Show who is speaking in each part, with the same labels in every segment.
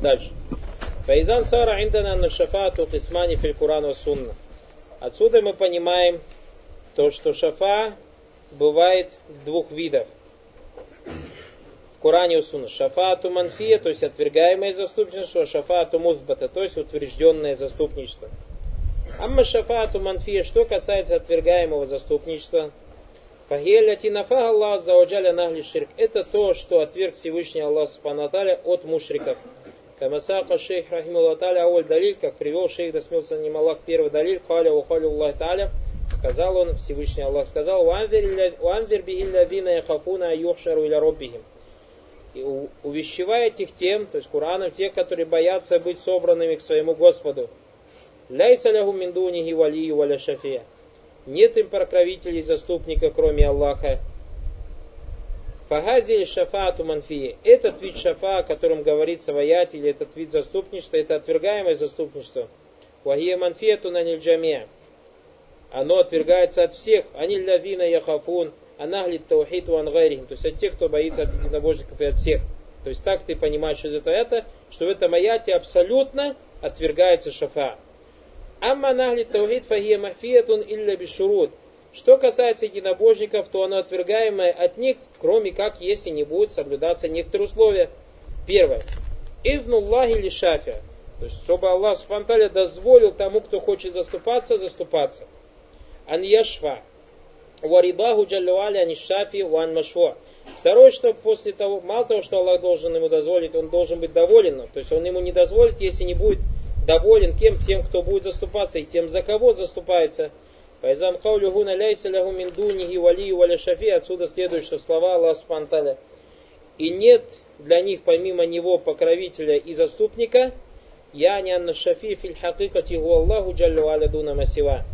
Speaker 1: дальше. Фаизан сара индана на шафату кисмани филь Куран сунна. Отсюда мы понимаем то, что шафа бывает двух видов. В Коране у Сунна. Шафату манфия, то есть отвергаемое заступничество, шафату музбата, то есть утвержденное заступничество. Амма шафату манфия, что касается отвергаемого заступничества, Аллах. Это то, что отверг Всевышний Аллах Субхану от мушриков. Камасака шейх рахимуллах таля ауль далиль, как привел шейх досмился не малак первый далиль, халя ухаля Аллах таля, сказал он, Всевышний Аллах сказал, «Уанвер бихилладина яхафуна юхшару иля роббихим». И увещевая их тем, то есть Кураном, тех, которые боятся быть собранными к своему Господу. «Ляйса ляху миндунихи валию валя шафия». Нет им покровителей заступника, кроме Аллаха. Фагазиль шафату манфии. Этот вид шафа, о котором говорится в аяте, или этот вид заступничества, это отвергаемое заступничество. Вахия манфиету на нильджамия. Оно отвергается от всех. Они лавина яхафун, анаглит таухит вангайрихим. То есть от тех, кто боится от единобожников и от всех. То есть так ты понимаешь из этого это, что в этом аяте абсолютно отвергается шафа. Амма нахли таухид фахия махфиятун илля бишурут. Что касается единобожников, то оно отвергаемое от них, кроме как, если не будут соблюдаться некоторые условия. Первое. Изнуллахи ли шафия. То есть, чтобы Аллах Субтитры дозволил тому, кто хочет заступаться, заступаться. Ан яшфа. Варидаху джаллюали ани шафи ван машва. Второе, что после того, мало того, что Аллах должен ему дозволить, он должен быть доволен. То есть он ему не дозволит, если не будет доволен кем? Тем, кто будет заступаться, и тем, за кого заступается. Файзам каулю гуна ляйса лягу мин дунихи валию валя шафи. Отсюда следует, что слова Аллаха Субтитры. И нет для них помимо него покровителя и заступника, я не анна шафи филь хакикати Аллаху джаллю аля дуна масива.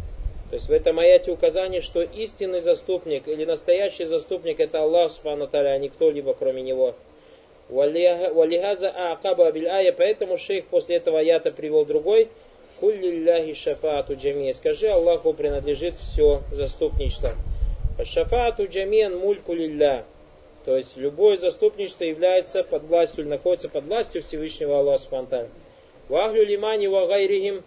Speaker 1: То есть в этом аяте указание, что истинный заступник или настоящий заступник это Аллах Субхану а не кто-либо кроме него. Валихаза аакаба биль поэтому шейх после этого аята привел другой. Куллилляхи шафаату джамия. Скажи, Аллаху принадлежит все заступничество. Шафаату джамиан мульку лилля. То есть любое заступничество является под властью, находится под властью Всевышнего Аллаха Субхану Вахлю лимани ва гайрихим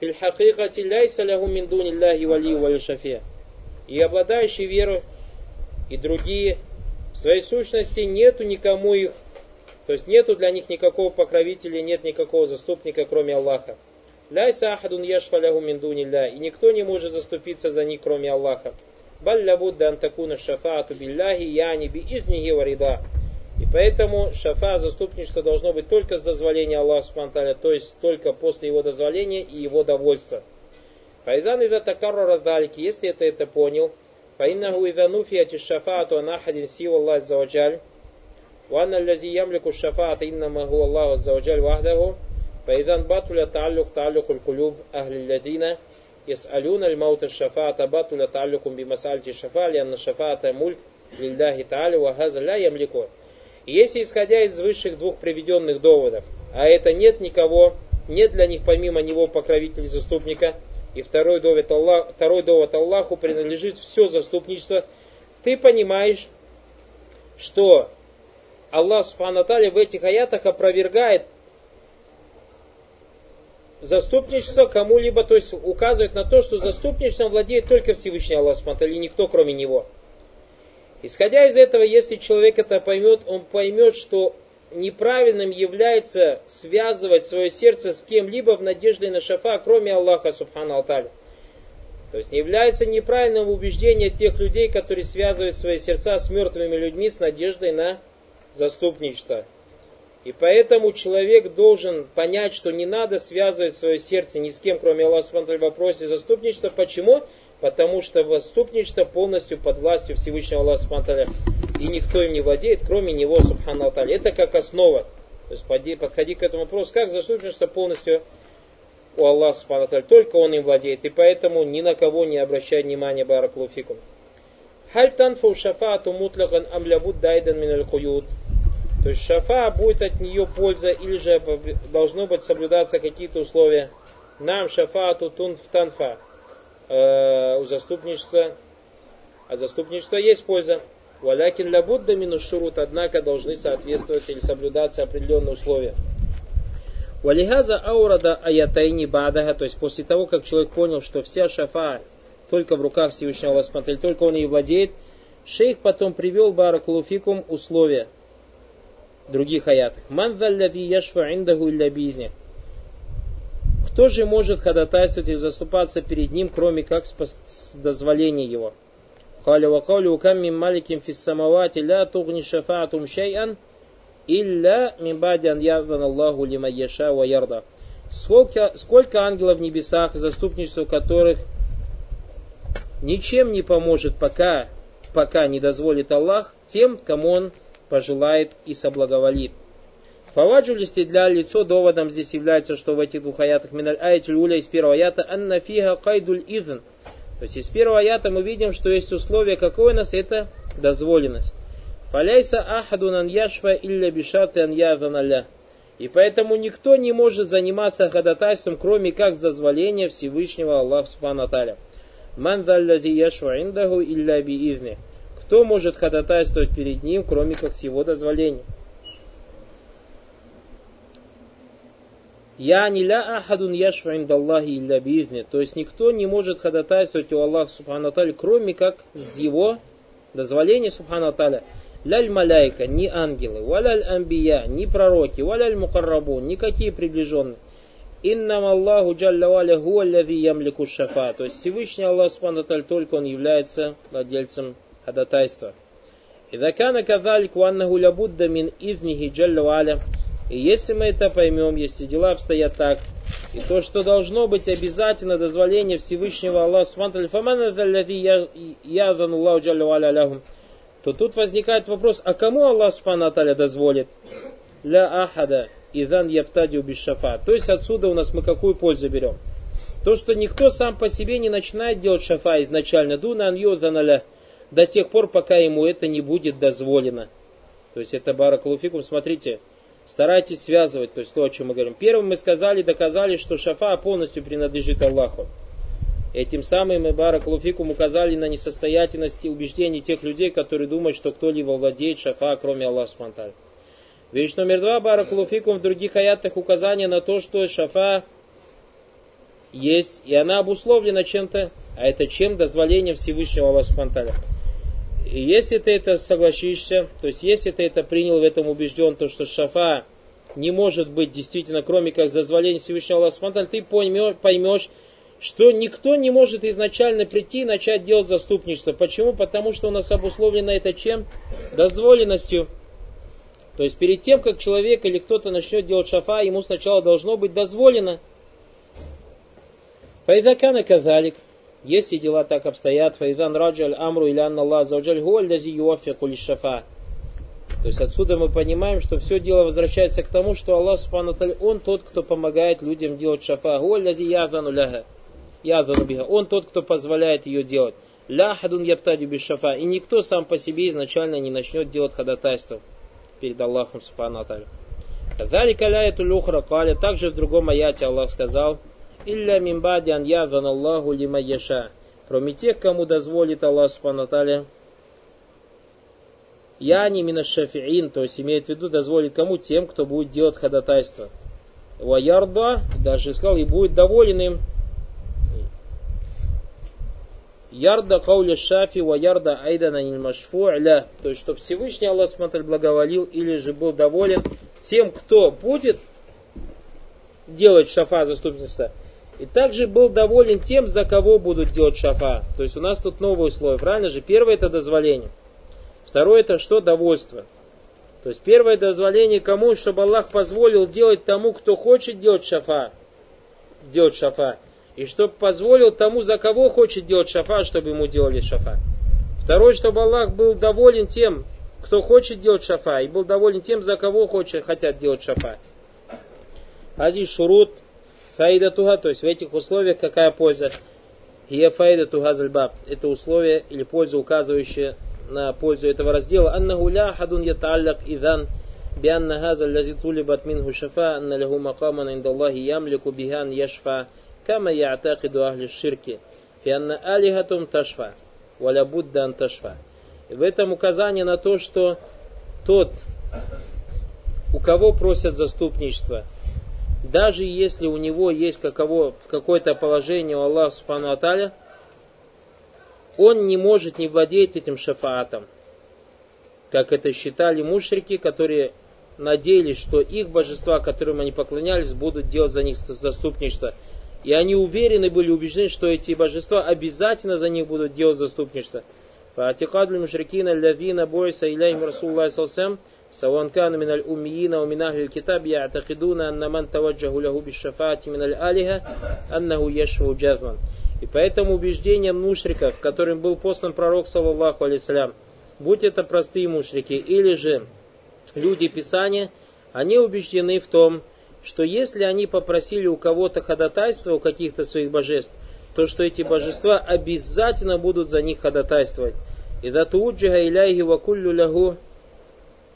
Speaker 1: филь хакикати ляйса лягу мин дунилляхи вали вали. И обладающие верой и другие в своей сущности нету никому их то есть нету для них никакого покровителя, нет никакого заступника, кроме Аллаха. Ляйса сахадун яшфаляху мин дунилля. И никто не может заступиться за них, кроме Аллаха. Балля будда антакуна шафаату билляхи яни би изниги варида. И поэтому шафа, заступничество должно быть только с дозволения Аллаха Субтитры, то есть только после его дозволения и его довольства. Файзан ида такарра радалики, если это это понял, фаиннаху ида нуфияти шафаату анахадин сива Аллах заваджаль, ванна лязи ямлику шафаата инна магу Аллаху заваджаль вахдаху, فإذا بطل تعلق تعلق القلوب أهل الذين يسألون الموت الشفاعة بطل تعلق بمسألة الشفاعة لأن الشفاعة ملك لله تعالى وهذا لا يملكه если исходя из высших двух приведенных доводов, а это нет никого, нет для них помимо него покровителя заступника, и второй довод, Аллах, второй довод Аллаху принадлежит все заступничество, ты понимаешь, что Аллах Субхану в этих аятах опровергает заступничество кому-либо, то есть указывает на то, что заступничеством владеет только Всевышний Аллах Субхану и никто кроме него. Исходя из этого, если человек это поймет, он поймет, что неправильным является связывать свое сердце с кем-либо в надежде на шафа, кроме Аллаха Субхану Алталя. То есть не является неправильным убеждение тех людей, которые связывают свои сердца с мертвыми людьми с надеждой на заступничества. И поэтому человек должен понять, что не надо связывать свое сердце ни с кем, кроме Аллаха в вопросе заступничества. Почему? Потому что заступничество полностью под властью Всевышнего Аллаха Субхану и никто им не владеет, кроме него Субхану. Это как основа. То есть подходи, к этому вопросу, как заступничество полностью у Аллаха Субхану Только он им владеет. И поэтому ни на кого не обращай внимания Баракулуфикум. Халь танфу шафаату мутлаган амлябуд дайдан миналь. То есть шафа будет от нее польза или же должно быть соблюдаться какие-то условия. Нам шафату тун в танфа. Э, у заступничества. А заступничества есть польза. Валякин ля будда минус шурут, однако должны соответствовать или соблюдаться определенные условия. Валихаза аурада аятайни бадага, то есть после того, как человек понял, что вся шафа только в руках Всевышнего Аллаха, только он и владеет, шейх потом привел баракулуфикум условия других аятах. Ман яшфа индаху илля бизни. Кто же может ходатайствовать и заступаться перед ним, кроме как с дозволения его? قال وقوله كم من ملك في السماوات لا تغني شفاعتهم شيئا إلا من بعد أن يأذن الله لمن يشاء ويرضى Сколько, сколько ангелов в небесах, заступничество которых ничем не поможет, пока, пока не дозволит Аллах тем, кому Он пожелает и соблаговолит. Фаваджу для лицо доводом здесь является, что в этих двух аятах миналь аятиль уля из первого аята анна фига кайдуль изн то есть из первого аята мы видим, что есть условие, какое у нас это дозволенность. Фаляйса ахадун ан яшва илля бишаты ан язаналя. И поэтому никто не может заниматься ходатайством, кроме как с дозволения Всевышнего Аллаха Субхану Аталя. Ман яшва индаху илля би Кто может ходатайствовать перед ним, кроме как с его дозволения? Я не ля ахадун яшфа индаллахи илля бизне. То есть никто не может ходатайствовать у Аллаха Субхану кроме как с его дозволения Субхану. Ляль маляйка, ни ангелы, валяль амбия, ни пророки, валяль мукаррабу, никакие приближенные. Иннам Аллаху джалля валя хуалляви ямлику шафа. То есть Всевышний Аллах Субхану только он является владельцем ходатайства. إذا كان كذلك وأنه لابد من إذنه جل وعلا и если мы это поймем, если дела обстоят так, и то, что должно быть обязательно дозволение Всевышнего Аллаха то тут возникает вопрос, а кому Аллах Субхану дозволит? Ля ахада идан яптадиу бишафа. То есть отсюда у нас мы какую пользу берем? То, что никто сам по себе не начинает делать шафа изначально, дунан йоданаля, до тех пор, пока ему это не будет дозволено. То есть это баракалуфикум, смотрите, Старайтесь связывать, то есть то, о чем мы говорим. Первым мы сказали, доказали, что шафа полностью принадлежит Аллаху. Этим самым мы Барак Луфикум указали на несостоятельность убеждений тех людей, которые думают, что кто-либо владеет шафа, кроме Аллаха Субтитры. Вещь номер два, Барак Луфикум в других аятах указание на то, что шафа есть, и она обусловлена чем-то, а это чем? Дозволением Всевышнего Аллаха Субтитры. И если ты это согласишься, то есть если ты это принял, в этом убежден, то что шафа не может быть действительно, кроме как зазволения Всевышнего Аллаха ты поймешь, что никто не может изначально прийти и начать делать заступничество. Почему? Потому что у нас обусловлено это чем? Дозволенностью. То есть перед тем, как человек или кто-то начнет делать шафа, ему сначала должно быть дозволено. Файдакана казалик. Если дела так обстоят, файдан раджаль амру или анна Аллах зауджаль гуаль юафику шафа. То есть отсюда мы понимаем, что все дело возвращается к тому, что Аллах Субхану Он тот, кто помогает людям делать шафа. Гуаль лази язану ляха. Язану биха. Он тот, кто позволяет ее делать. Ля хадун яптади без шафа. И никто сам по себе изначально не начнет делать ходатайство перед Аллахом Субхану Аталя. Далика ляету люхра каля. Также в другом аяте Аллах сказал – Илля мимбади ан язан Аллаху лима яша. Кроме тех, кому дозволит Аллах Субхану Я не мина шафиин, то есть имеет в виду дозволит кому? Тем, кто будет делать ходатайство. Ваярда, даже сказал, и будет доволен им. Ярда кауля шафи ва ярда айдана машфу'ля. То есть, чтобы Всевышний Аллах смотрел благоволил или же был доволен тем, кто будет делать шафа заступничество и также был доволен тем, за кого будут делать шафа. То есть у нас тут новое условие, правильно же? Первое это дозволение. Второе это что? Довольство. То есть первое дозволение кому, чтобы Аллах позволил делать тому, кто хочет делать шафа. Делать шафа. И чтобы позволил тому, за кого хочет делать шафа, чтобы ему делали шафа. Второе, чтобы Аллах был доволен тем, кто хочет делать шафа, и был доволен тем, за кого хочет, хотят делать шафа. Ази шурут Фаида туга, то есть в этих условиях какая польза? Хия туга зальбаб. Это условие или польза, указывающая на пользу этого раздела. Аннаху ля хадун яталлак идан бианна газа лязи тулибат минху шафа анна лягу макаман индаллахи ямлику биган яшфа кама яатакиду ахли ширки. Фианна алихатум ташфа. Валя буддан ташфа. В этом указание на то, что тот, у кого просят заступничество, даже если у него есть каково, какое-то положение у Аллаха Субхану Аталя, он не может не владеть этим шафаатом, как это считали мушрики, которые надеялись, что их божества, которым они поклонялись, будут делать за них заступничество. И они уверены были, убеждены, что эти божества обязательно за них будут делать заступничество. Фатихадлю мушрикина лавина бойса иляйм Расуллах الله صلى الله عليه وسلم سواء كانوا من الأميين أو من أهل الكتاب يعتقدون أن من توجه له بالشفاعة من الآلهة أنه يشفع جذبا И поэтому убеждением мушриков, которым был послан пророк, саллаллаху алейсалям, будь это простые мушрики или же люди Писания, они убеждены в том, что если они попросили у кого-то ходатайства, у каких-то своих божеств, то что эти божества обязательно будут за них ходатайствовать. И да туджиха иляхи вакуллю лягу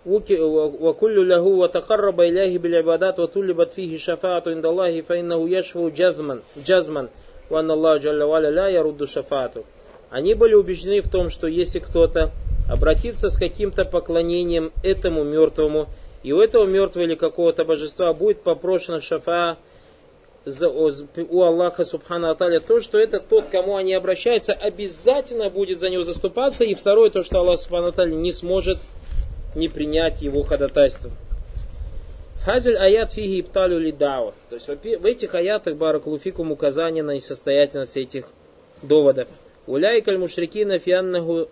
Speaker 1: وكل له وتقرب إليه بالعبادات وطلبت فيه شفاعة عند الله فإنه يشفو جزما جزما وأن الله جل وعلا لا يرد شفاعته они были убеждены в том, что если кто-то обратится с каким-то поклонением этому мертвому, и у этого мертвого или какого-то божества будет попрошено шафа у Аллаха Субхану Аталя, то, что это тот, кому они обращаются, обязательно будет за него заступаться. И второе, то, что Аллах Субхану Аталя не сможет не принять его ходатайство. Хазель аят фиги ибталю лидау. То есть в этих аятах баракулуфикум указание на несостоятельность этих доводов. Уляйкаль мушрикина фианнаху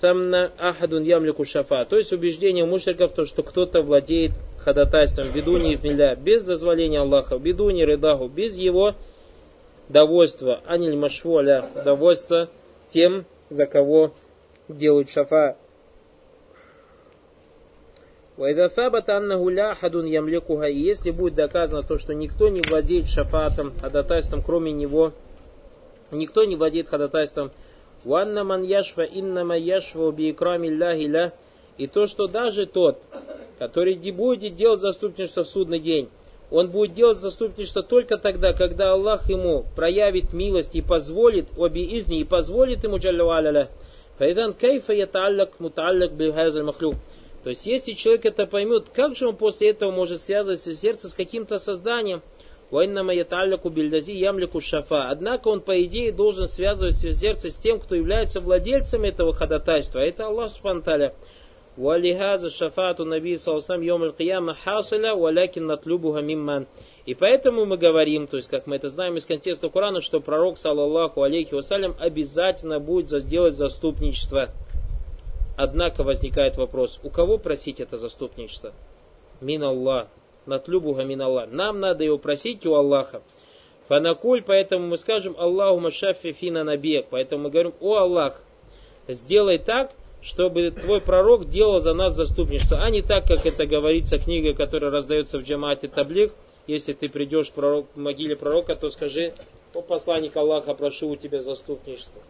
Speaker 1: самна ахадун ямлику шафа. То есть убеждение мушриков, то, что кто-то владеет ходатайством бедуни миля, без дозволения Аллаха, бедуни рыдаху, без его довольства, аниль машволя, довольства тем, за кого делают шафа. Вайда фабат аннаху ля хадун ямлекуха. И если будет доказано то, что никто не владеет шафатом, ходатайством, кроме него, никто не владеет ходатайством, ванна ман яшва иннама яшва би икрами И то, что даже тот, который не будет делать заступничество в судный день, он будет делать заступничество только тогда, когда Аллах ему проявит милость и позволит, оби изни, и позволит ему, джаллю аляля. Файдан кайфа яталлак муталлак бихайзаль махлюк. То есть, если человек это поймет, как же он после этого может связывать свое сердце с каким-то созданием? ямлику шафа. Однако он, по идее, должен связывать свое сердце с тем, кто является владельцем этого ходатайства. Это Аллах Субханталя. Валихаза шафату наби саласлам йомаль кияма хасаля валякин натлюбуха мимман. И поэтому мы говорим, то есть как мы это знаем из контекста Корана, что пророк, саллаллаху алейхи вассалям, обязательно будет сделать заступничество. Однако возникает вопрос, у кого просить это заступничество? Мин Аллах. Натлюбуга мин Аллах. Нам надо его просить у Аллаха. Фанакуль, поэтому мы скажем Аллаху машафи фина набег. Поэтому мы говорим, о Аллах, сделай так, чтобы твой пророк делал за нас заступничество, а не так, как это говорится книга, которая раздается в джамате таблик. Если ты придешь к могиле пророка, то скажи, о посланник Аллаха, прошу у тебя заступничество.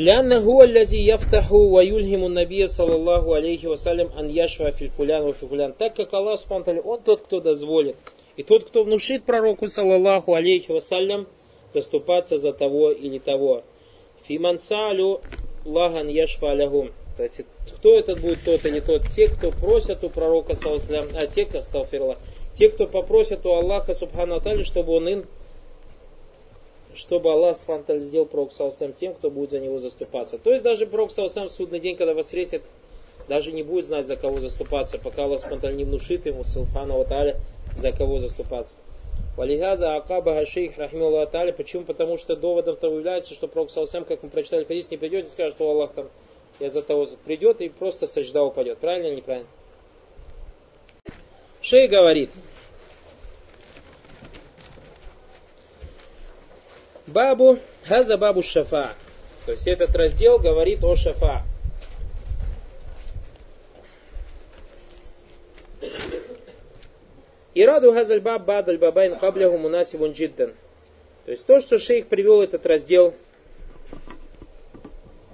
Speaker 1: لأن هو الذي يفتح ويلهم النبي صلى الله عليه وسلم أن يشفع في الفلان وفي фулян. Так как Аллах Субтитры, Он тот, кто дозволит. И тот, кто внушит пророку, саллаллаху алейхи вассалям, заступаться за того или того. Фимансалю лаган яшфалягум. То есть, кто этот будет тот или тот? Те, кто просят у пророка, саллаллаху а те, кто сталфирла. Те, кто попросят у Аллаха, субхану атали, чтобы он им чтобы Аллах Субхану сделал Пророк Саласам тем, кто будет за него заступаться. То есть даже Пророк Саласам в судный день, когда воскресит, даже не будет знать, за кого заступаться, пока Аллах Субхану не внушит ему, Субхану Аталя, за кого заступаться. Валихаза Акаба Хашейх Рахмилла Аталя. Почему? Потому что доводом того является, что Пророк Саласам, как мы прочитали хадис, не придет и скажет, что Аллах там я за того придет и просто сажда упадет. Правильно или неправильно? Шей говорит, Бабу, газа бабу шафа. То есть этот раздел говорит о шафа. И раду Ираду газальбаб бадаль бабайн кабляху мунаси джиддан. То есть то, что шейх привел этот раздел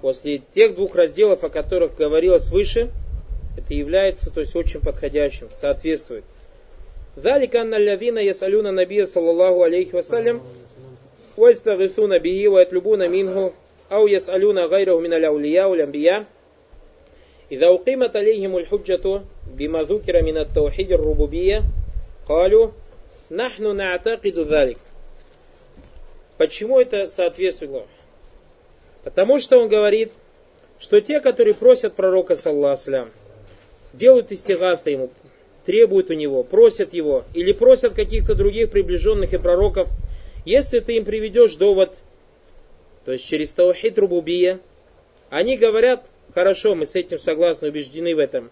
Speaker 1: после тех двух разделов, о которых говорилось выше, это является то есть очень подходящим, соответствует. Даликанна лявина ясалюна набия саллаллаху алейхи вассалям ويستغيثون به ويطلبون منه أو يسألون غيره من الأولياء والأنبياء إذا أقيمت عليهم الحجة بما ذكر من التوحيد الربوبية قالوا نحن نعتقد ذلك Почему это соответствует? Потому что он говорит, что те, которые просят пророка, саллаху делают истигафа ему, требуют у него, просят его, или просят каких-то других приближенных и пророков, если ты им приведешь довод, то есть через таухид рубубия, они говорят, хорошо, мы с этим согласны, убеждены в этом.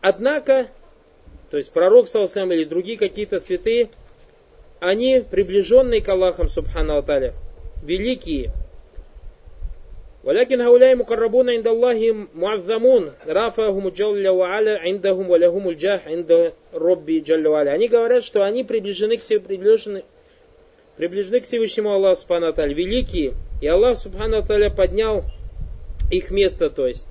Speaker 1: Однако, то есть пророк, саллаху или другие какие-то святые, они приближенные к Аллахам, субхану Алталя, великие, ولكن هؤلاء مقربون عند الله معظمون رافعهم جل وعلا عندهم ولهم الجاه عند ربي جل وعلا. Они говорят, что они приближены к себе, приближены, приближены к Всевышнему Аллаху Субхану Аталь, великие. И Аллах Субхану Аталя поднял их место, то есть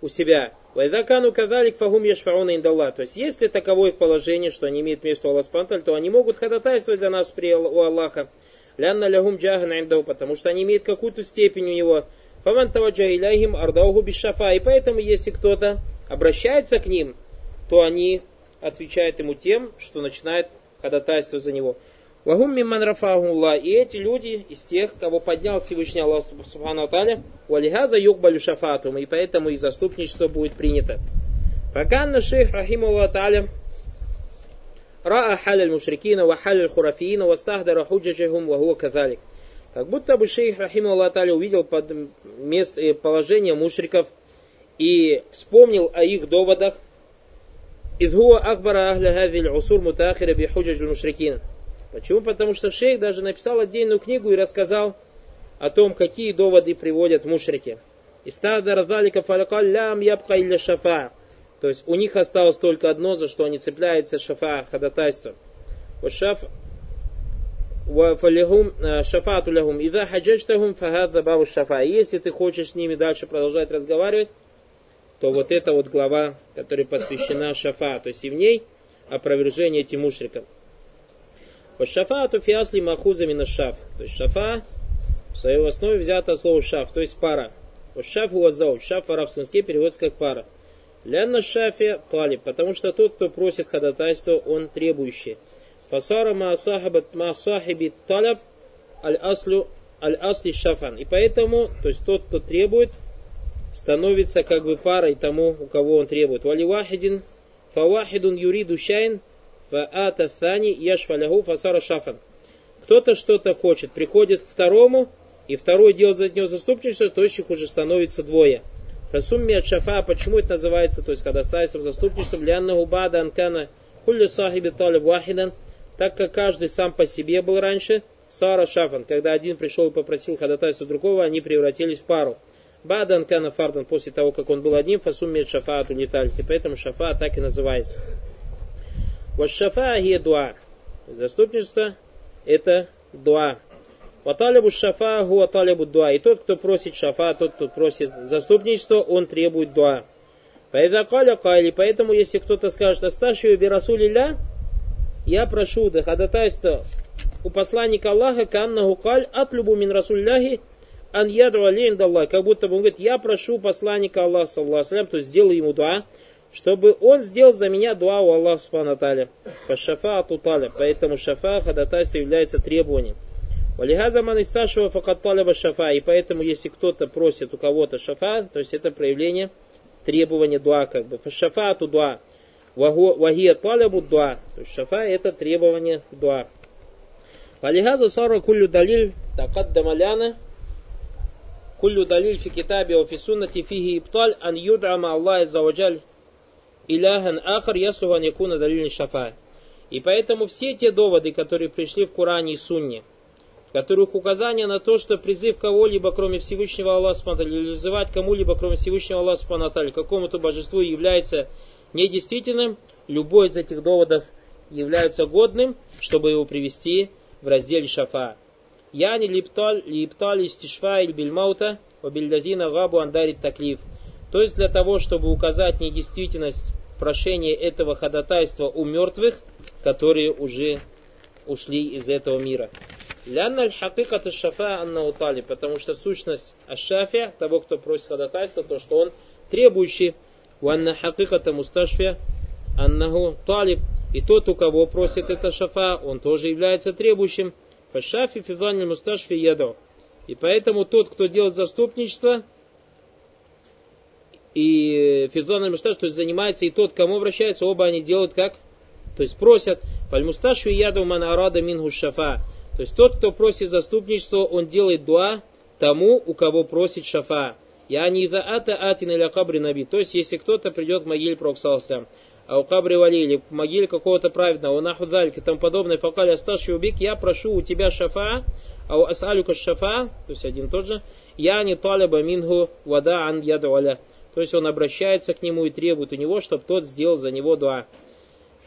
Speaker 1: у себя. Вайдакану кадалик фагум яшфауна индаллах. То есть, если таково их положение, что они имеют место у Аллаха Субхану то они могут ходатайствовать за нас при у Аллаха. Лянна лягум джахан индау, потому что они имеют какую-то степень у него. Фаман таваджа иляхим ардауху бишафа. И поэтому, если кто-то обращается к ним, то они отвечают ему тем, что начинает ходатайство за него. Вагум мимман рафахулла. И эти люди из тех, кого поднял Всевышний Аллах Субхану Аталя, валихаза юхбалю шафатум, и поэтому их заступничество будет принято. Факанна шейх рахимулла Аталя раа халяль мушрикина ва халяль хурафиина ва стахдара худжаджахум ва хуа каталик. Как будто бы шейх Рахима Аталя увидел под мест, э, положение мушриков и вспомнил о их доводах, из хуа ахбара ахля хавиль усур мутахира би худжаджу мушрикина Почему? Потому что шейх даже написал отдельную книгу и рассказал о том, какие доводы приводят мушрики. Истадара залика фалакал лям ябка илля шафа. То есть у них осталось только одно, за что они цепляются, шафа, ходатайство. Шаф فلهم шафату лягум. Ида хаджаджтахум фагадда бабу шафа. Если ты хочешь с ними дальше продолжать разговаривать, то вот эта вот глава, которая посвящена шафа, то есть и в ней опровержение этим мушрикам. Шафату фиасли махузами на шаф. То есть шафа в своей основе взято от слова шаф, то есть пара. Шаф уазау. Шаф в арабском языке переводится как пара. Лянна шафи талиб, потому что тот, кто просит ходатайства, он требующий. Фасара ма сахиби талаб аль-аслю аль-асли шафан. И поэтому, то есть тот, кто требует, становится как бы парой тому, у кого он требует. Вали вахидин фавахидун юриду шайн фаата thani яшфалягу фасара шафан. Кто-то что-то хочет, приходит к второму, и второй делает за него заступничество, то есть их уже становится двое. Фасумми от шафа, почему это называется, то есть когда ставится в заступничество, лянна губада анкана кулли сахиби талиб вахидан, так как каждый сам по себе был раньше, Сара Шафан, когда один пришел и попросил ходатайства другого, они превратились в пару. Бадан Кана Фардан, после того, как он был одним, фасуммет шафаату литальти, поэтому шафа так и называется. Вот шафа гия дуа. Заступничество это дуа. Ваталибу шафа гуа талибу дуа. И тот, кто просит шафа, тот, кто просит заступничество, он требует дуа. Поэтому, если кто-то скажет, Асташию би Расулилля, я прошу да ходатайства у посланника Аллаха, каннаху каль атлюбу мин расулляхи ан яду алейн. Как будто бы он говорит, я прошу посланника Аллаха, саллаху то есть сделаю ему дуа, чтобы он сделал за меня дуа у Аллаха Субхану Таля. Фашафа атуталя. Поэтому шафа ходатайство является требованием. Валихаза ман исташива факат талаба шафа. И поэтому, если кто-то просит у кого-то шафа, то есть это проявление требования дуа, как бы. Фашафа ату дуа. Вагия талябу дуа. То есть шафа это требование дуа. Валихаза сара куллю далиль такаддама ляна куллю далиль фи китабе фи суннати фиги ибталь ан юд'ама Аллах заваджаль иляхан ахар яслуху ан якуна далиль шафа. И поэтому все те доводы, которые пришли в Коране и Сунне, в которых указание на то, что призыв кого-либо, кроме Всевышнего Аллаха, или вызывать кому-либо, кроме Всевышнего Аллаха, какому-то божеству является недействительным, любой из этих доводов является годным, чтобы его привести в разделе шафа. Яни липталь истишфа или бильмаута обильдазина габу андарит таклиф. То есть для того, чтобы указать недействительность прошения этого ходатайства у мертвых, которые уже ушли из этого мира. Лянна аль-хакикат шафа анна потому что сущность ашафия, того, кто просит ходатайства, то, что он требующий. Ванна хакиката мусташфия аннаху талиб. И тот, у кого просит это шафа, он тоже является требующим. Фашафи физани мусташфи яду. И поэтому тот, кто делает заступничество, и физан мусташ, то есть занимается, и тот, кому обращается, оба они делают как? То есть просят. Фальмусташу яду ман арада мингу шафа. То есть тот, кто просит заступничество, он делает дуа тому, у кого просит шафа. Я не за ата атин или кабри наби. То есть, если кто-то придет к могиле Проксалсам, а у кабри вали или к какого-то праведного, нахудальки и тому подобное, факали асташи убик, я прошу у тебя шафа, а у асалюка шафа, то есть один тот же, я не талиба мингу вада ан ядуаля. То есть он обращается к нему и требует у него, чтобы тот сделал за него дуа.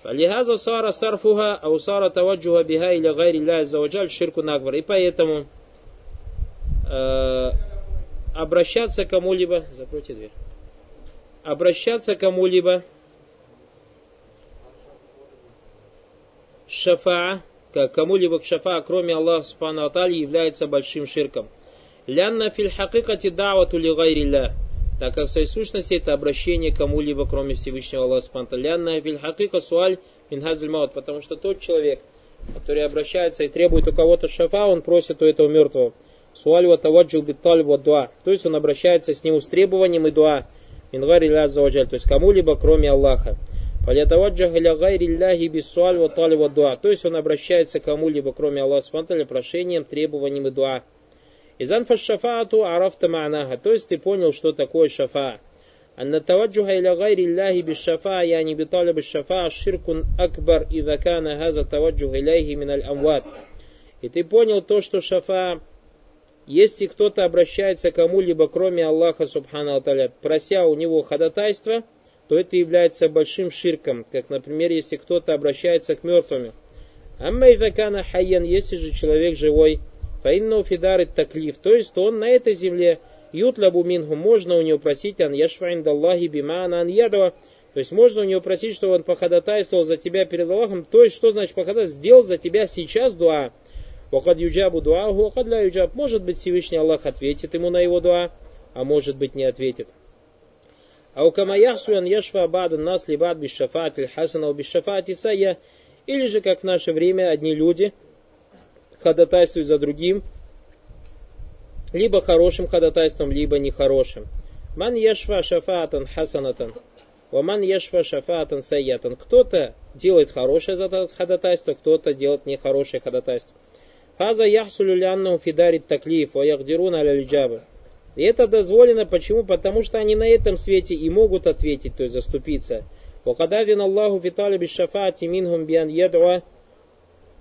Speaker 1: Лихаза сара сарфуха, а усара таваджуха биха или гайри ля заваджаль ширку нагвар. И поэтому э, обращаться кому-либо, закройте дверь, обращаться кому-либо, шафа, как кому-либо к шафа, кроме Аллаха Субхану Атали, является большим ширком. Лянна филь хакикати давату ли гайрилля. Так как в своей сущности это обращение кому-либо, кроме Всевышнего Аллаха Субхану Лянна филь хакика суаль минхазль маут. Потому что тот человек, который обращается и требует у кого-то шафа, он просит у этого мертвого. Суаль ва таваджу битталь ва дуа. То есть он обращается с ним с требованием и дуа. Мингари ля то есть кому-либо, кроме Аллаха. Фалятаваджах иля гайри ляхи биссуаль ва тали ва дуа. То есть он обращается кому-либо, кроме Аллаха Субтитры, прошением, требованием и дуа. Изан фашафаату арафта ма'наха. То есть ты понял, что такое шафа. أن التوجه إلى غير الله بالشفاعة يعني بطالب الشفاعة شرك أكبر إذا كان هذا التوجه إليه من الأموات. И ты понял то, что шафа, если кто-то обращается к кому-либо, кроме Аллаха, Субхану Аталя, прося у него ходатайства – то это является большим ширком, как, например, если кто-то обращается к мертвым. Амма идакана хайян, если же человек живой, фаинну фидары таклиф, то есть он на этой земле, ютлабу минху, можно у него просить, ан яшфаин даллахи бимана ан ядва, то есть можно у него просить, чтобы он походатайствовал за тебя перед Аллахом, то есть что значит походатайствовал, сделал за тебя сейчас дуа, Вахад юджабу дуа, вахад ля юджаб. Может быть Всевышний Аллах ответит ему на его дуа, а может быть не ответит. А у камаяхсу ян яшфа бада нас либад бишафат или хасана бишафат исая. Или же, как в наше время, одни люди ходатайствует за другим, либо хорошим ходатайством, либо нехорошим. Ман яшфа шафатан хасанатан. Ваман яшфа шафатан саятан. Кто-то делает хорошее ходатайство, кто-то делает нехорошее ходатайство. Хаза яхсулю лянну фидарит таклиф, ва яхдирун И это дозволено, почему? Потому что они на этом свете и могут ответить, то есть заступиться. Вакадавин Аллаху фиталиби шафати минхум биян ядуа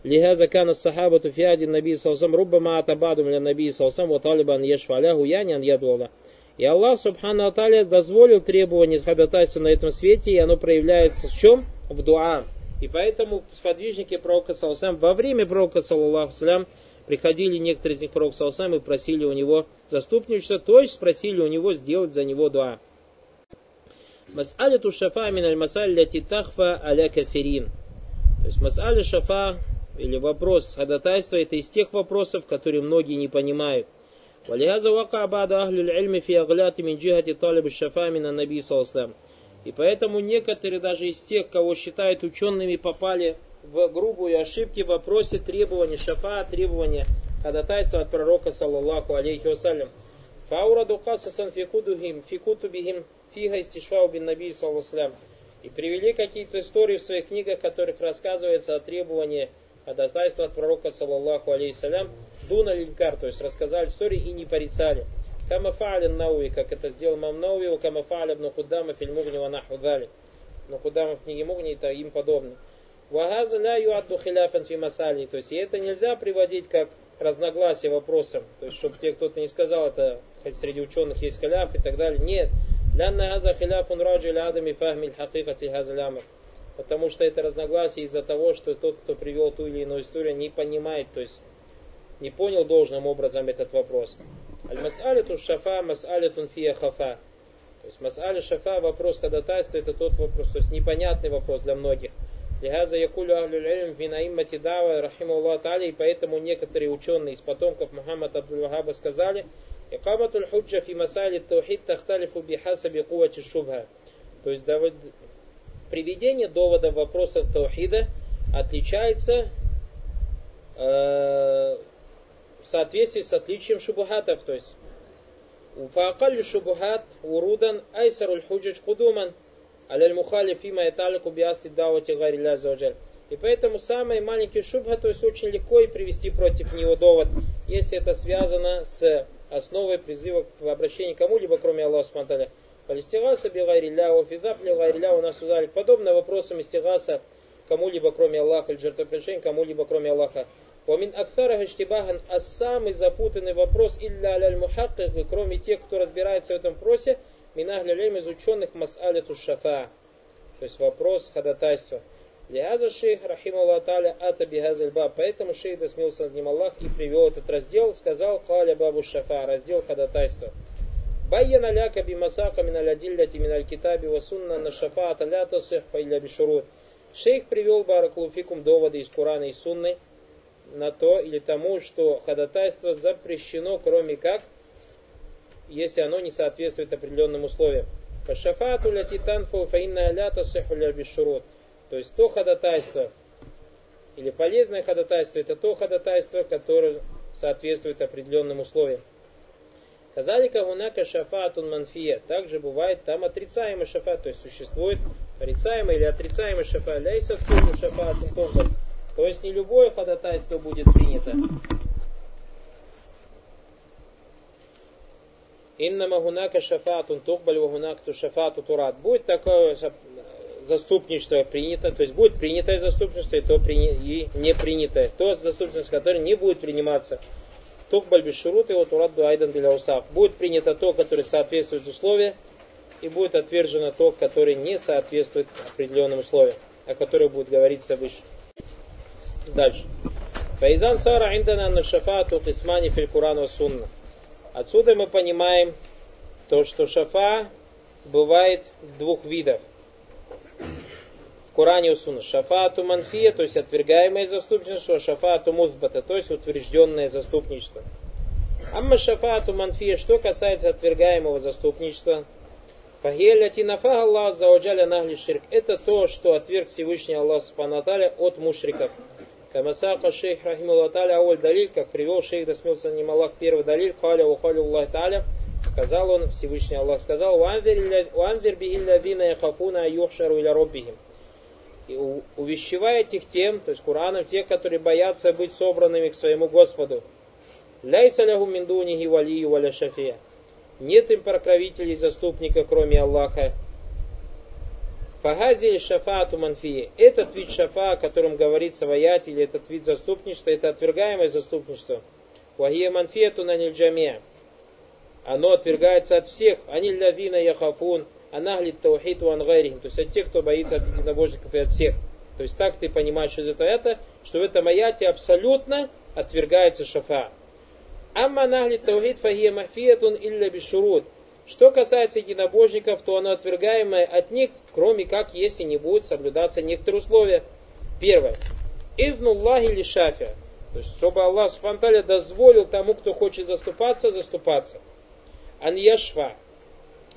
Speaker 1: لهذا كان الصحابة في عهد النبي صلى الله عليه وسلم ربما أتى بعضهم إلى النبي صلى الله عليه وسلم وطالب أن يشفع له يعني أن يدعو И Аллах Субхану Аталя дозволил требование ходатайства на этом свете, и оно проявляется в чем? В дуа. И поэтому сподвижники пророка Салсам во время пророка Саллаху приходили некоторые из них пророк Саусам и просили у него заступничество, то есть спросили у него сделать за него дуа. Мас'аляту шафа мин аль масаль ляти тахфа аля кафирин. То есть мас'аля шафа или вопрос ходатайства это из тех вопросов, которые многие не понимают. ولهذا وقع بعض أهل العلم في أغلاط من جهة طالب الشفاء من النبي صلى الله عليه وسلم. И поэтому некоторые даже из тех, кого считают учеными, попали в грубую ошибки в вопросе требования шафа, требования ходатайства от пророка, саллаллаху алейхи вассалям. Фаураду касасан фикудухим, фикутубихим, фига истишвау бин наби, саллаллаху И привели какие-то истории в своих книгах, в которых рассказывается о требовании ходатайства от пророка, саллаллаху алейхи дуна линкар, то есть рассказали истории и не порицали. Кама фа'алин науи, как это сделал мам науи, у фа'аля бну худдама фильмугни ва наху дали. Но худдама в книге Мугни и им подобное. Вагаза ля юадду хиляфан фи масали. То есть и это нельзя приводить как разногласие вопросом. То есть, чтобы тебе кто-то не сказал, это хоть среди ученых есть халяф и так далее. Нет. Лянна газа хиляфун раджи лядами фахмиль хакикати газлямах. Потому что это разногласие из-за того, что тот, кто привел ту или иную историю, не понимает, то есть не понял должным образом этот вопрос. Аль-мас'алиту шафа мас'алитун фия хафа. То есть мас'аля шафа, вопрос ходатайства, это тот вопрос, то есть непонятный вопрос для многих. Лихаза якулю ахлюль илм винаиммати дава рахима Аллах Тали, и поэтому некоторые ученые из потомков Мухаммада Абдул-Вахаба сказали, Икаматуль худжа фи масали таухид тахталифу бихасаби кувати шубха. То есть приведение довода в вопросах таухида отличается э, в соответствии с отличием шубухатов. То есть فأقل الشبهات ورودا أيسر الحجج قدوما على المخالف فيما يتعلق بأصل الدعوة غير الله عز وجل. И поэтому самый маленький шубха, то есть очень легко и привести против него довод, если это связано с основой призыва к обращению к кому-либо, кроме Аллаха Субтитры. Палистигаса бигайриля, офидаб лигайриля, у нас узали подобное вопросам истигаса кому-либо, кроме Аллаха, или жертвоприношения кому-либо, кроме Аллаха. Вамин Актара Хаштибахан, а самый запутанный вопрос илля аляль мухаккик, кроме тех, кто разбирается в этом вопросе, минахлялем из ученых мас'аляту шафа. То есть вопрос ходатайства. Лиаза шейх, рахим Аллах ата бихазальба. Поэтому шейх досмился над ним Аллах и привел этот раздел, сказал, каля бабу шафа, раздел ходатайства. Китаби ва сунна на шафаата ля тасих илля бишурут. Шейх привел баракулуфикум доводы из Курана и Сунны на то или тому, что ходатайство запрещено, кроме как, если оно не соответствует определенным условиям. Фашафату ляти танфу фаинна ля тасиху бишурут. То есть то ходатайство, или полезное ходатайство, это то ходатайство, которое соответствует определенным условиям. Кадалика гунака шафатун манфия. Также бывает там отрицаемый шафат, то есть существует порицаемый или отрицаемый шафат. Ляйса кулу шафатун тогбаль. То есть не любое ходатайство будет принято. Иннама гунака шафатун тухбаль вагунакту шафату турат. Будет такое заступничество принято, то есть будет принятое заступничество и то и не принятое. То заступничество, которое не будет приниматься. Тухбаль бешурут и вот урад айдан для усав. Будет принято то, которое соответствует условиям, и будет отвержено то, которое не соответствует определенным условиям, о которых будет говориться выше. Дальше. Файзан Сара Индана на шафату кисмани филь Куран Сунна. Отсюда мы понимаем то, что шафа бывает двух видов. Коране Сунна. Шафату манфия, то есть отвергаемое заступничество, шафату музбата, то есть утвержденное заступничество. Амма шафату манфия, что касается отвергаемого заступничества, Фагеляти нафага Аллах за нахли ширк. Это то, что отверг Всевышний Аллах Субхану от мушриков. Камасака шейх таля ауль далиль, как привел шейх досмелся не Аллах первый далиль, халя ухалю Аллах таля, сказал он, Всевышний Аллах сказал, «Уанвер бихилладина яхафуна юхшару иля роббихим». И увещевая этих тем, то есть Кураном, тех, которые боятся быть собранными к своему Господу. Ляйса ляху миндунихи валию валя шафия. Нет им покровителей заступника, кроме Аллаха, Фагазиль шафату манфии. Этот вид шафа, о котором говорится в или этот вид заступничества, это отвергаемое заступничество. Вахия манфиету на нильджамия. Оно отвергается от всех. Они лавина яхафун, анахлит таухит вангайрихим. То есть от тех, кто боится от единобожников и от всех. То есть так ты понимаешь из этого это, что в этом аяте абсолютно отвергается шафа. Амма нахлит таухит фахия мафиетун илля бишурут. Что касается единобожников, то оно отвергаемое от них, кроме как, если не будут соблюдаться некоторые условия. Первое. Изнуллахи или шафия. То есть, чтобы Аллах Субтитры дозволил тому, кто хочет заступаться, заступаться. Ан яшфа.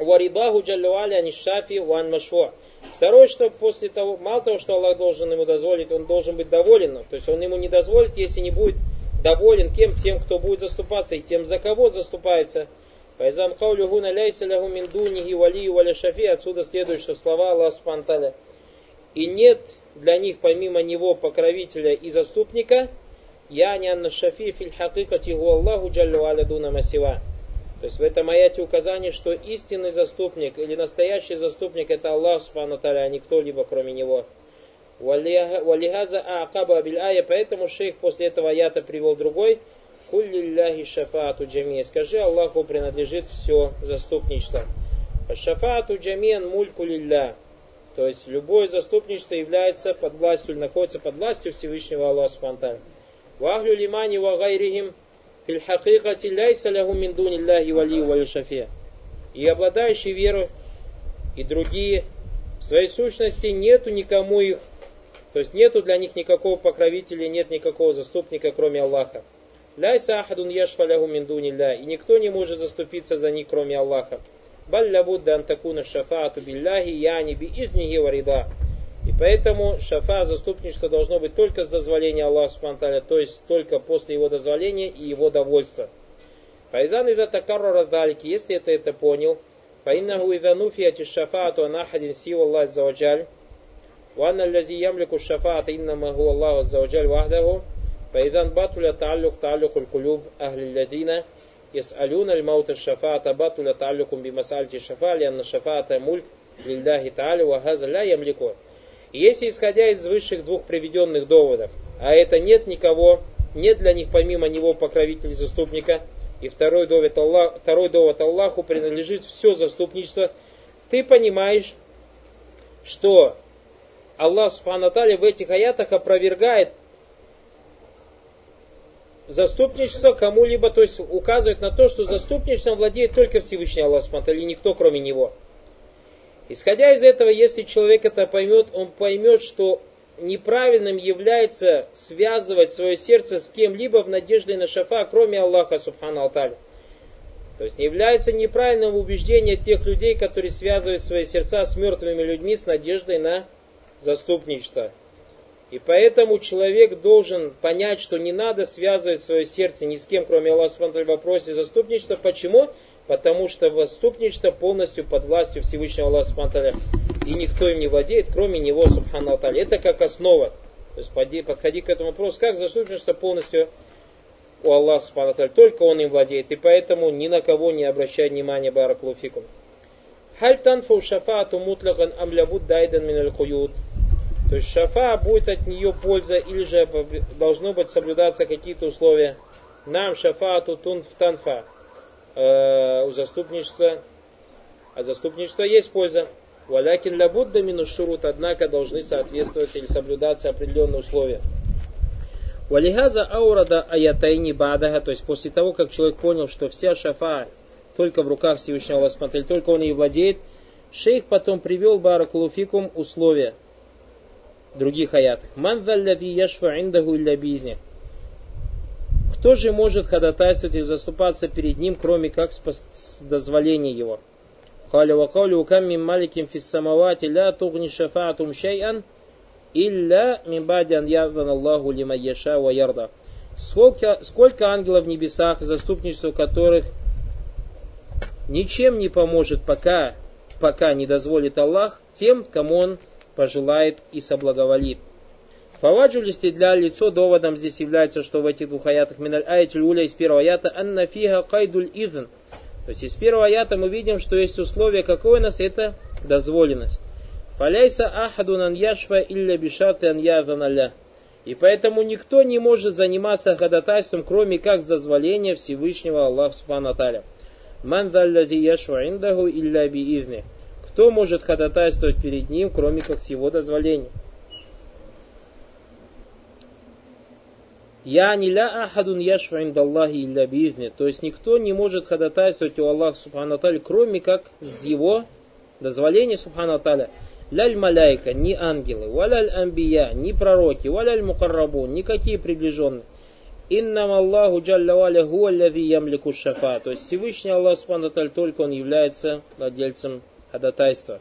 Speaker 1: Варидаху джаллуали ани шафи ван машва. Второе, что после того, мало того, что Аллах должен ему дозволить, он должен быть доволен. То есть он ему не дозволит, если не будет доволен кем? Тем, кто будет заступаться, и тем, за кого заступается – Файзам каулю гуна ляйса лягу дунихи валию валя шафи. Отсюда следует, что слова Аллаха Субтитры. И нет для них помимо него покровителя и заступника, я не анна шафи филь хакикати Аллаху джаллю аля дуна масива. То есть в этом аяте указание, что истинный заступник или настоящий заступник это Аллах Субхану а не кто-либо кроме него. Валихаза аакаба абиль поэтому шейх после этого аята привел другой, Куллилляхи шафаату джамия. Скажи, Аллаху принадлежит все заступничество. Шафаату джамиан мульку лилля. То есть любое заступничество является под властью, находится под властью Всевышнего Аллаха Субтитры. Вахлю лимани ва хакикати ляйса лягу мин дунилляхи валию вали шафия. И обладающие верой, и другие, в своей сущности нету никому их, то есть нету для них никакого покровителя, нет никакого заступника, кроме Аллаха. Ляйса ахадун яшфаляху миндунилля. И никто не может заступиться за них, кроме Аллаха. Балля будда антакуна шафаату билляхи яни би изниги варида. И поэтому шафа, заступничество должно быть только с дозволения Аллаха Субтитры, то есть только после его дозволения и его довольства. Файзан ида такарра дальки, если это это понял, фаиннаху ида нуфияти шафаату анахадин сива Аллах заваджаль, وأن الذي يملك الشفاعة إنما هو الله عز وجل وحده فإذا بطل تعلق تعلق القلوب أهل الذين يسألون الموت الشفاعة بطل تعلق بمسألة الشفاعة لأن الشفاعة ملك لله تعالى وهذا لا يملكه если исходя из высших двух приведенных доводов, а это нет никого, нет для них помимо него покровителя заступника, и второй довод, Аллах, второй довод Аллаху принадлежит все заступничество, ты понимаешь, что Аллах Субхану в этих аятах опровергает заступничество кому-либо, то есть указывает на то, что заступничеством владеет только Всевышний Аллах Субхану и никто кроме него. Исходя из этого, если человек это поймет, он поймет, что неправильным является связывать свое сердце с кем-либо в надежде на шафа, кроме Аллаха Субхану Алталя. То есть не является неправильным убеждение тех людей, которые связывают свои сердца с мертвыми людьми с надеждой на заступничество. И поэтому человек должен понять, что не надо связывать свое сердце ни с кем, кроме Аллаха в вопросе заступничества. Почему? Потому что заступничество полностью под властью Всевышнего Аллаха Субхану И никто им не владеет, кроме него, Субхану Это как основа. То есть подходи, подходи к этому вопросу, как заступничество полностью у Аллаха Субхану Только он им владеет. И поэтому ни на кого не обращай внимания, Баракулуфикум. Халь танфу шафаату мутлаган амлябуд дайдан миналь. То есть шафа будет от нее польза или же должно быть соблюдаться какие-то условия. Нам шафаату тун в танфа. Э, у заступничества, от заступничества есть польза. Валякин лябудда минус шурут, однако должны соответствовать или соблюдаться определенные условия. Валихаза аурада аятайни бадага, то есть после того, как человек понял, что вся шафа только в руках Всевышнего Аллаха, только он ей владеет, шейх потом привел баракулуфикум условия – других аятах. Ман яшва индаху илля бизни. Кто же может ходатайствовать и заступаться перед ним, кроме как с дозволения его? Каули укам мин маликим фис самавати ля тугни шафаатум шай'ан илля мин бади ан язан Аллаху лима яша ва ярда. Сколько, сколько ангелов в небесах, заступничество которых ничем не поможет, пока, пока не дозволит Аллах тем, кому он пожелает и соблаговолит. Фаваджу для лицо доводом здесь является, что в этих двух аятах миналь аятиль уля из первого аята анна фига кайдуль изн. То есть из первого аята мы видим, что есть условие, какое у нас это дозволенность. Фаляйса ахадун ан яшва илля бишаты ан язан И поэтому никто не может заниматься ходатайством, кроме как с дозволения Всевышнего Аллаха Субхану Аталя. Ман яшва индаху илля би. Кто может ходатайствовать перед ним, кроме как с его дозволения? Я не ля ахадун яшфу индаллахи илля биизни. То есть никто не может ходатайствовать у Аллаха Субхану Аталя, кроме как с его дозволения Субхану Аталя. Ляль маляйка, ни ангелы, валяль амбия, ни пророки, валяль мукаррабун, никакие приближенные. Иннам Аллаху джалля валя гуа ямлику шафа. То есть Всевышний Аллах Субхану Аталя, только он является владельцем ходатайства.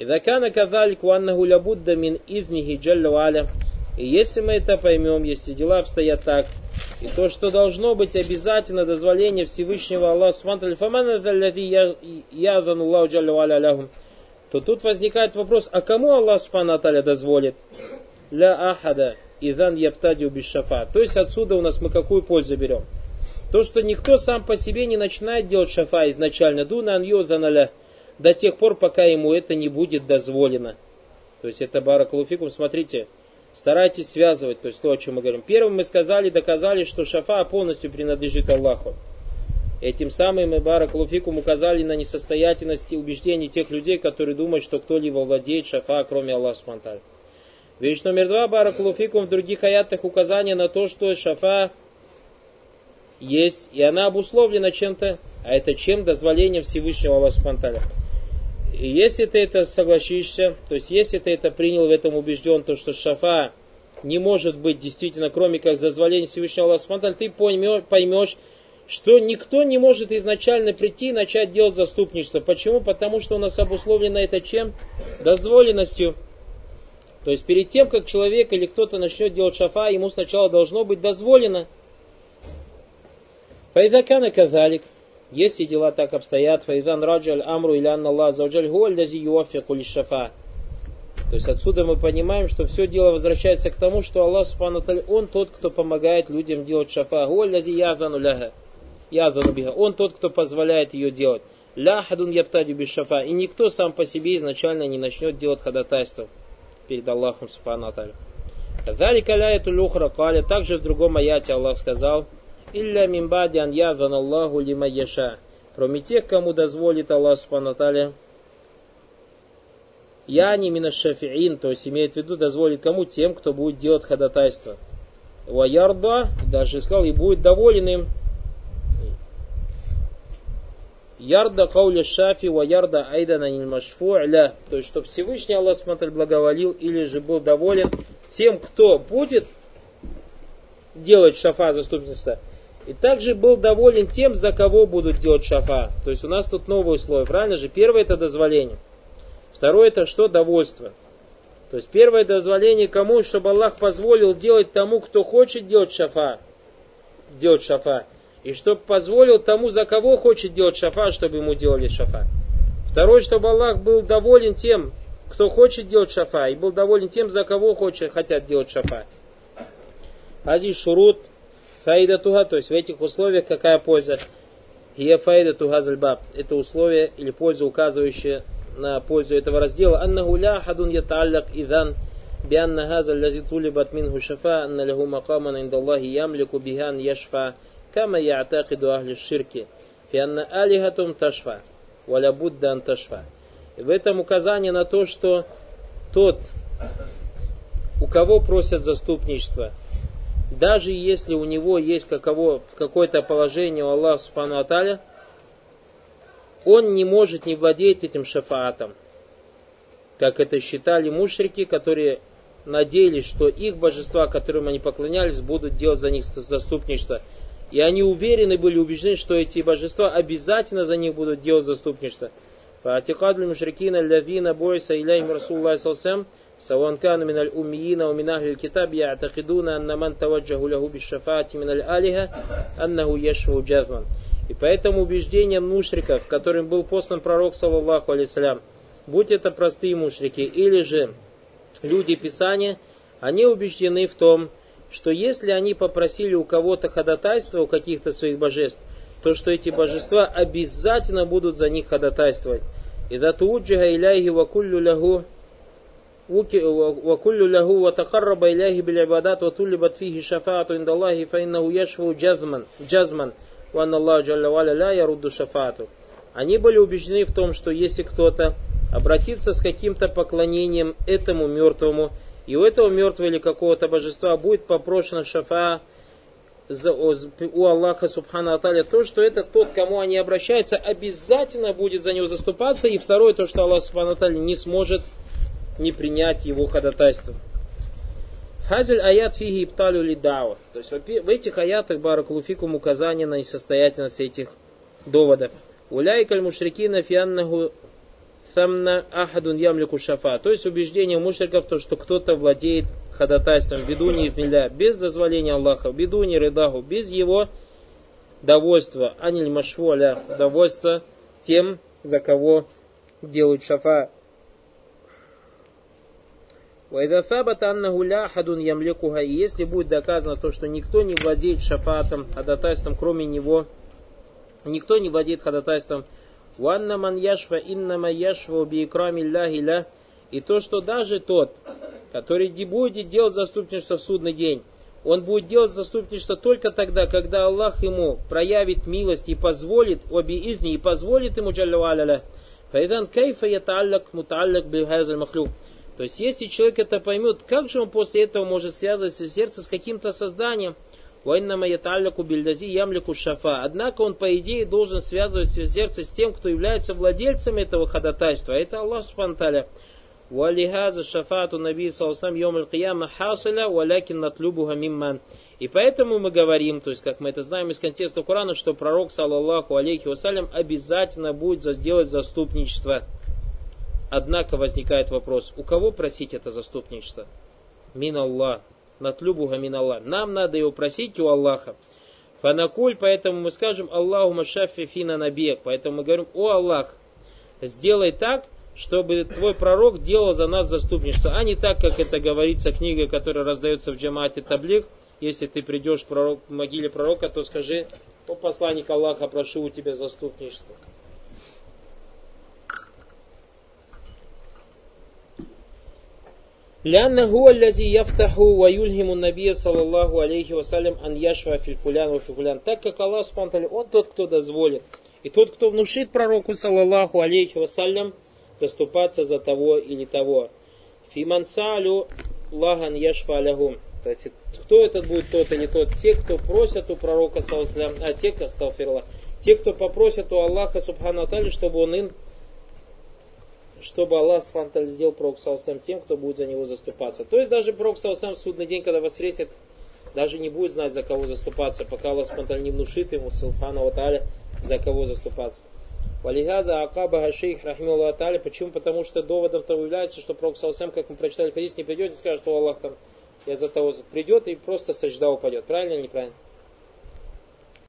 Speaker 1: Идакана кадалик ваннаху лябудда мин измихи джалля валя и если мы это поймем, если дела обстоят так, и то, что должно быть обязательно дозволение Всевышнего Аллаха то тут возникает вопрос, а кому Аллах Субхану дозволит? Ля ахада идан яптадиу бишафа. То есть отсюда у нас мы какую пользу берем? То, что никто сам по себе не начинает делать шафа изначально. Дуна ан до тех пор, пока ему это не будет дозволено. То есть это баракулуфикум, смотрите, старайтесь связывать, то есть то, о чем мы говорим. Первым мы сказали, доказали, что шафа полностью принадлежит Аллаху. Этим самым мы баракулуфикум указали на несостоятельность убеждений тех людей, которые думают, что кто-либо владеет шафа, кроме Аллаха Субтитры. Вещь номер два, баракулуфикум, в других аятах указание на то, что шафа есть, и она обусловлена чем-то, а это чем дозволением Всевышнего Аллаха Субтитры. И если ты это согласишься, то есть если ты это принял, в этом убежден, то что шафа не может быть действительно, кроме как зазволения Всевышнего Аллаха ты поймешь, поймешь, что никто не может изначально прийти и начать делать заступничество. Почему? Потому что у нас обусловлено это чем? Дозволенностью. То есть перед тем, как человек или кто-то начнет делать шафа, ему сначала должно быть дозволено. Файдакана казалик. Если дела так обстоят, файдан раджаль амру или анна Аллах зауджаль гуальдази юафику шафа. То есть отсюда мы понимаем, что все дело возвращается к тому, что Аллах Субхану Он тот, кто помогает людям делать шафа. Гуальдази язану ляга. Язану биха. Он тот, кто позволяет ее делать. Ля хадун яптади без шафа. И никто сам по себе изначально не начнет делать ходатайство перед Аллахом Субхану Аталя. Далика ляяту люхра каля. Также в другом аяте Аллах сказал – Илля мимбади ан ядван Аллаху лима яша. Кроме тех, кому дозволит Аллах Субхану я не минашафиин, то есть имеет в виду, дозволит кому? Тем, кто будет делать ходатайство. Ваярда, даже сказал, и будет доволен им. Ярда кауля шафи ва айдана ниль машфу'ля. То есть, чтобы Всевышний Аллах смотрел благоволил или же был доволен тем, кто будет делать шафа заступничество. И также был доволен тем, за кого будут делать шафа. То есть у нас тут новые условия, правильно же? Первое это дозволение. Второе это что? Довольство. То есть первое дозволение кому, чтобы Аллах позволил делать тому, кто хочет делать шафа. Делать шафа. И чтобы позволил тому, за кого хочет делать шафа, чтобы ему делали шафа. Второе, чтобы Аллах был доволен тем, кто хочет делать шафа, и был доволен тем, за кого хочет, хотят делать шафа. Ази шурут фаида туга, то есть в этих условиях какая польза? Хия фаида тугазальбаб. Это условие или польза, указывающая на пользу этого раздела. Аннаху ля хадун яталлак идан بأن هذا الذي طلبت منه شفاء أن له مقاما عند الله يملك به أن يشفى كما يعتقد أهل الشرك في أن آلهتهم تشفى ولا بد أن تشفى в этом указание на то, что тот, у кого просят заступничество, даже если у него есть каково, какое-то положение у Аллаха Субхану Аталя, он не может не владеть этим шафаатом. Как это считали мушрики, которые надеялись, что их божества, которым они поклонялись, будут делать за них заступничество. И они уверены были, убеждены, что эти божества обязательно за них будут делать заступничество. Фатихадлю мушрикина лавина бойса иляйм Расуллах Салсам – سواء كان من الأميين أو من أهل الكتاب يعتقدون أن من توجه له بالشفاعة من الآلهة أنه يشفو جذبا. И поэтому убеждением мушриков, которым был послан пророк, саллаллаху алейсалям, будь это простые мушрики или же люди Писания, они убеждены в том, что если они попросили у кого-то ходатайства, у каких-то своих божеств, то что эти божества обязательно будут за них ходатайствовать. И да туджиха иляйхи вакуллю лягу وكل له وتقرب إليه بالعبادات وطلبت فيه شفاعة عند الله فإنه يشفو جزما جزما وأن الله جل وعلا لا يرد شفاعته Они были убеждены в том, что если кто-то обратится с каким-то поклонением этому мертвому, и у этого мертвого или какого-то божества будет попрошено шафа у Аллаха Субхану Аталя, то, что это тот, кому они обращаются, обязательно будет за него заступаться. И второе, то, что Аллах Субхану Аталя не сможет не принять его ходатайство. Хазель аят фиги ипталю лидава. То есть в этих аятах баракулуфикум указание на несостоятельность этих доводов. Уляйкаль мушрикина фианнаху самна ахадун ямлику шафа. То есть убеждение мушриков, то, что кто-то владеет ходатайством бедуни и без дозволения Аллаха, бедуни рыдаху, без его довольства, аниль машволя, довольства тем, за кого делают шафа Вайда сабата аннаху ля хадун ямлекуха. И если будет доказано то, что никто не владеет шафатом, ходатайством, кроме него, никто не владеет ходатайством, ванна ман яшва иннама яшва би и то, что даже тот, который будет делать заступничество в судный день, он будет делать заступничество только тогда, когда Аллах ему проявит милость и позволит, оби изни, и позволит ему джалла кайфа яталлак муталлак бихазаль махлюк. То есть, если человек это поймет, как же он после этого может связывать свое сердце с каким-то созданием? Ямлику шафа. Однако он, по идее, должен связывать свое сердце с тем, кто является владельцем этого ходатайства. Это Аллах Субханталя. Валихаза шафату наби салсам йом аль-кияма хасиля, валякин натлюбуга мимман. И поэтому мы говорим, то есть как мы это знаем из контекста Корана, что пророк, саллаллаху алейхи вассалям, обязательно будет сделать заступничество. Однако возникает вопрос, у кого просить это заступничество? Мин Аллах. Натлюбуга мин Аллах. Нам надо его просить у Аллаха. Фанакуль, поэтому мы скажем Аллаху Машафи Фина Набег. Поэтому мы говорим, о Аллах, сделай так, чтобы твой пророк делал за нас заступничество, а не так, как это говорится книга, которая раздается в джамате Таблих. Если ты придешь к могиле пророка, то скажи, о посланник Аллаха, прошу у тебя заступничество. لأن هو الذي يفتح ويلهم النبي صلى الله عليه وسلم أن يشفى في الفلان وفي фулян. Так как Аллах Субтитры, Он тот, кто дозволит. И тот, кто внушит пророку, саллаллаху алейхи вассалям, заступаться за того или того. Фимансалю лаган яшфа алягум. То есть, кто этот будет тот или тот? Те, кто просят у пророка, саллаллаху а те, кто сталфирла, те, кто попросят у Аллаха, субхану чтобы он им чтобы Аллах Субхану сделал Пророк Салсам тем, кто будет за него заступаться. То есть даже Пророк Салсам в судный день, когда воскресит, даже не будет знать, за кого заступаться, пока Аллах Субхану не внушит ему, Субхану Аталя, за кого заступаться. Валихаза Акаба Шейх Рахимулла Аталя. Почему? Потому что доводом того является, что Пророк Салсам, как мы прочитали хадис, не придет и скажет, что Аллах там, я за того придет и просто сажда упадет. Правильно или неправильно?